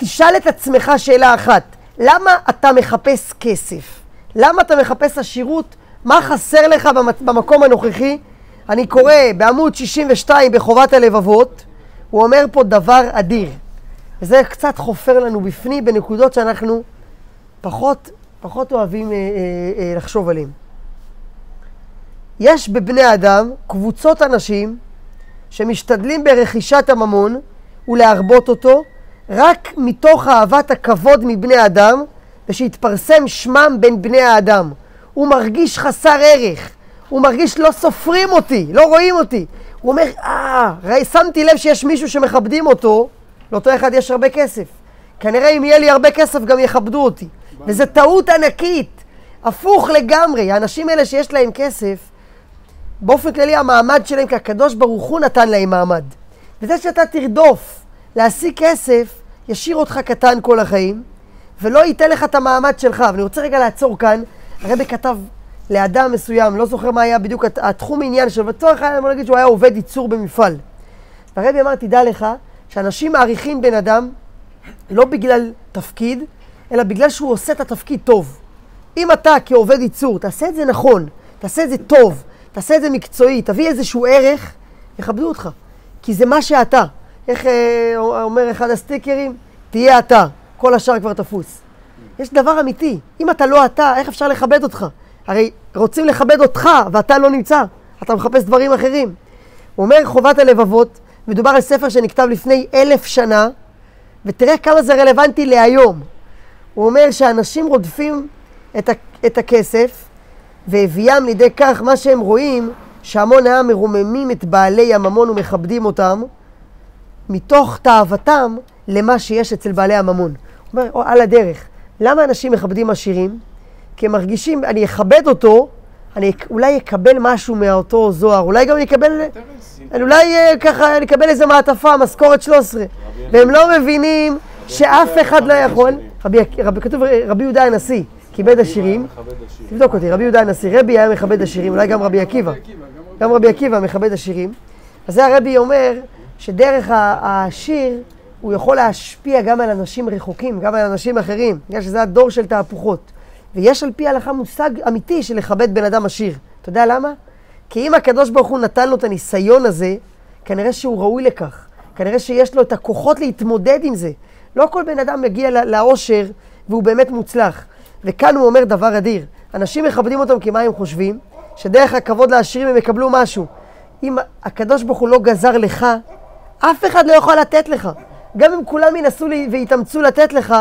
תשאל את עצמך שאלה אחת, למה אתה מחפש כסף? למה אתה מחפש עשירות? מה חסר לך במקום הנוכחי? אני קורא בעמוד 62 בחובת הלבבות, הוא אומר פה דבר אדיר. וזה קצת חופר לנו בפנים בנקודות שאנחנו פחות, פחות אוהבים אה, אה, אה, לחשוב עליהן. יש בבני אדם קבוצות אנשים שמשתדלים ברכישת הממון ולהרבות אותו רק מתוך אהבת הכבוד מבני אדם ושיתפרסם שמם בין בני האדם. הוא מרגיש חסר ערך, הוא מרגיש לא סופרים אותי, לא רואים אותי. הוא אומר, אה, שמתי לב שיש מישהו שמכבדים אותו, לאותו אחד יש הרבה כסף. כנראה אם יהיה לי הרבה כסף גם יכבדו אותי. וזו טעות ענקית, הפוך לגמרי. האנשים האלה שיש להם כסף, באופן כללי המעמד שלהם, כי הקדוש ברוך הוא נתן להם מעמד. וזה שאתה תרדוף להשיג כסף, ישאיר אותך קטן כל החיים, ולא ייתן לך את המעמד שלך. ואני רוצה רגע לעצור כאן, הרבי כתב לאדם מסוים, לא זוכר מה היה בדיוק התחום עניין שלו, בצורך היה, בוא נגיד שהוא היה עובד ייצור במפעל. והרבי אמר, תדע לך, שאנשים מעריכים בן אדם לא בגלל תפקיד, אלא בגלל שהוא עושה את התפקיד טוב. אם אתה כעובד ייצור, תעשה את זה נכון, תעשה את זה טוב, תעשה את זה מקצועי, תביא איזשהו ערך, יכבדו אותך. כי זה מה שאתה. איך אה, אומר אחד הסטיקרים? תהיה אתה, כל השאר כבר תפוס. יש דבר אמיתי, אם אתה לא אתה, איך אפשר לכבד אותך? הרי רוצים לכבד אותך ואתה לא נמצא, אתה מחפש דברים אחרים. הוא אומר חובת הלבבות, מדובר על ספר שנכתב לפני אלף שנה, ותראה כמה זה רלוונטי להיום. הוא אומר שאנשים רודפים את, ה- את הכסף, והביאם לידי כך מה שהם רואים, שהמון העם מרוממים את בעלי הממון ומכבדים אותם, מתוך תאוותם למה שיש אצל בעלי הממון. הוא אומר, או, על הדרך, למה אנשים מכבדים עשירים? כי הם מרגישים, אני אכבד אותו, אני אולי אקבל משהו מאותו זוהר, אולי גם אני אקבל, אני אולי אה, ככה, אני אקבל איזה מעטפה, משכורת 13. והם לא מבינים שאף אחד לא יכול, רבי, רבי, כתוב רבי יהודה הנשיא, כיבד עשירים, תבדוק אותי, רבי יהודה הנשיא, רבי היה מכבד עשירים, אולי גם רבי עקיבא, גם רבי עקיבא מכבד עשירים. אז זה הרבי אומר שדרך העשיר הוא יכול להשפיע גם על אנשים רחוקים, גם על אנשים אחרים, בגלל שזה הדור של תהפוכות. ויש על פי ההלכה מושג אמיתי של לכבד בן אדם עשיר. אתה יודע למה? כי אם הקדוש ברוך הוא נתן לו את הניסיון הזה, כנראה שהוא ראוי לכך. כנראה שיש לו את הכוחות להתמודד עם זה. לא כל בן אדם מגיע לאושר והוא באמת מוצלח. וכאן הוא אומר דבר אדיר. אנשים מכבדים אותם כי מה הם חושבים? שדרך הכבוד לעשירים הם יקבלו משהו. אם הקדוש ברוך הוא לא גזר לך, אף אחד לא יכול לתת לך. גם אם כולם ינסו ויתאמצו לתת לך,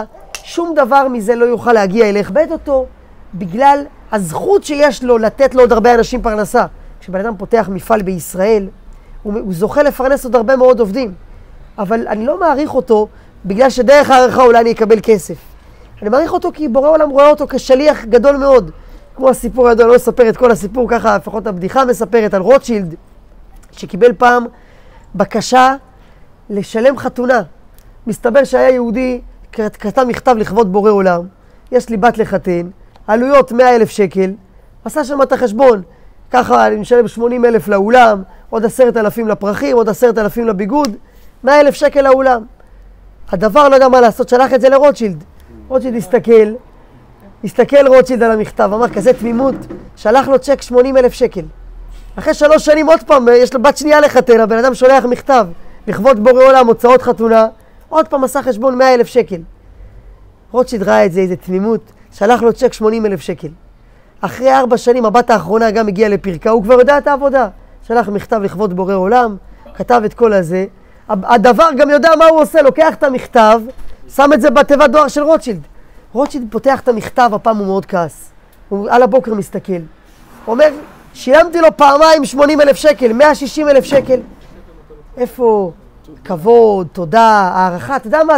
שום דבר מזה לא יוכל להגיע אליך. בית אותו בגלל הזכות שיש לו לתת לעוד הרבה אנשים פרנסה. כשבן אדם פותח מפעל בישראל, הוא, הוא זוכה לפרנס עוד הרבה מאוד עובדים. אבל אני לא מעריך אותו בגלל שדרך הערכה אולי אני אקבל כסף. אני מעריך אותו כי בורא עולם רואה אותו כשליח גדול מאוד. כמו הסיפור הגדול, לא אספר את כל הסיפור, ככה לפחות הבדיחה מספרת על רוטשילד, שקיבל פעם בקשה לשלם חתונה. מסתבר שהיה יהודי, כתב מכתב לכבוד בורא עולם, יש לי בת לחתן, עלויות 100 אלף שקל, עשה שם את החשבון, ככה אני משלם 80 אלף לאולם, עוד עשרת אלפים לפרחים, עוד עשרת אלפים לביגוד, 100 אלף שקל לאולם. הדבר לא יודע מה לעשות, שלח את זה לרוטשילד. רוטשילד הסתכל, הסתכל רוטשילד על המכתב, אמר כזה תמימות, שלח לו צ'ק 80 אלף שקל. אחרי שלוש שנים עוד פעם, יש לו בת שנייה לחתן, הבן אדם שולח מכתב, לכבוד בורא עולם, הוצאות חתונה, עוד פעם עשה חשבון 100 אלף שקל. רוטשילד ראה את זה, איזה תמימות, שלח לו צ'ק 80 אלף שקל. אחרי ארבע שנים, הבת האחרונה גם הגיעה לפרקה, הוא כבר יודע את העבודה. שלח מכתב לכבוד בורא עולם, כתב את כל הזה. הדבר גם יודע מה הוא עושה, לוקח את המכתב, שם את זה בתיבת דואר של רוטשילד. רוטשילד פותח את המכתב, הפעם הוא מאוד כעס. הוא על הבוקר מסתכל. הוא אומר, שילמתי לו פעמיים 80 אלף שקל, 160 אלף שקל. איפה כבוד, תודה, הערכה, אתה יודע מה?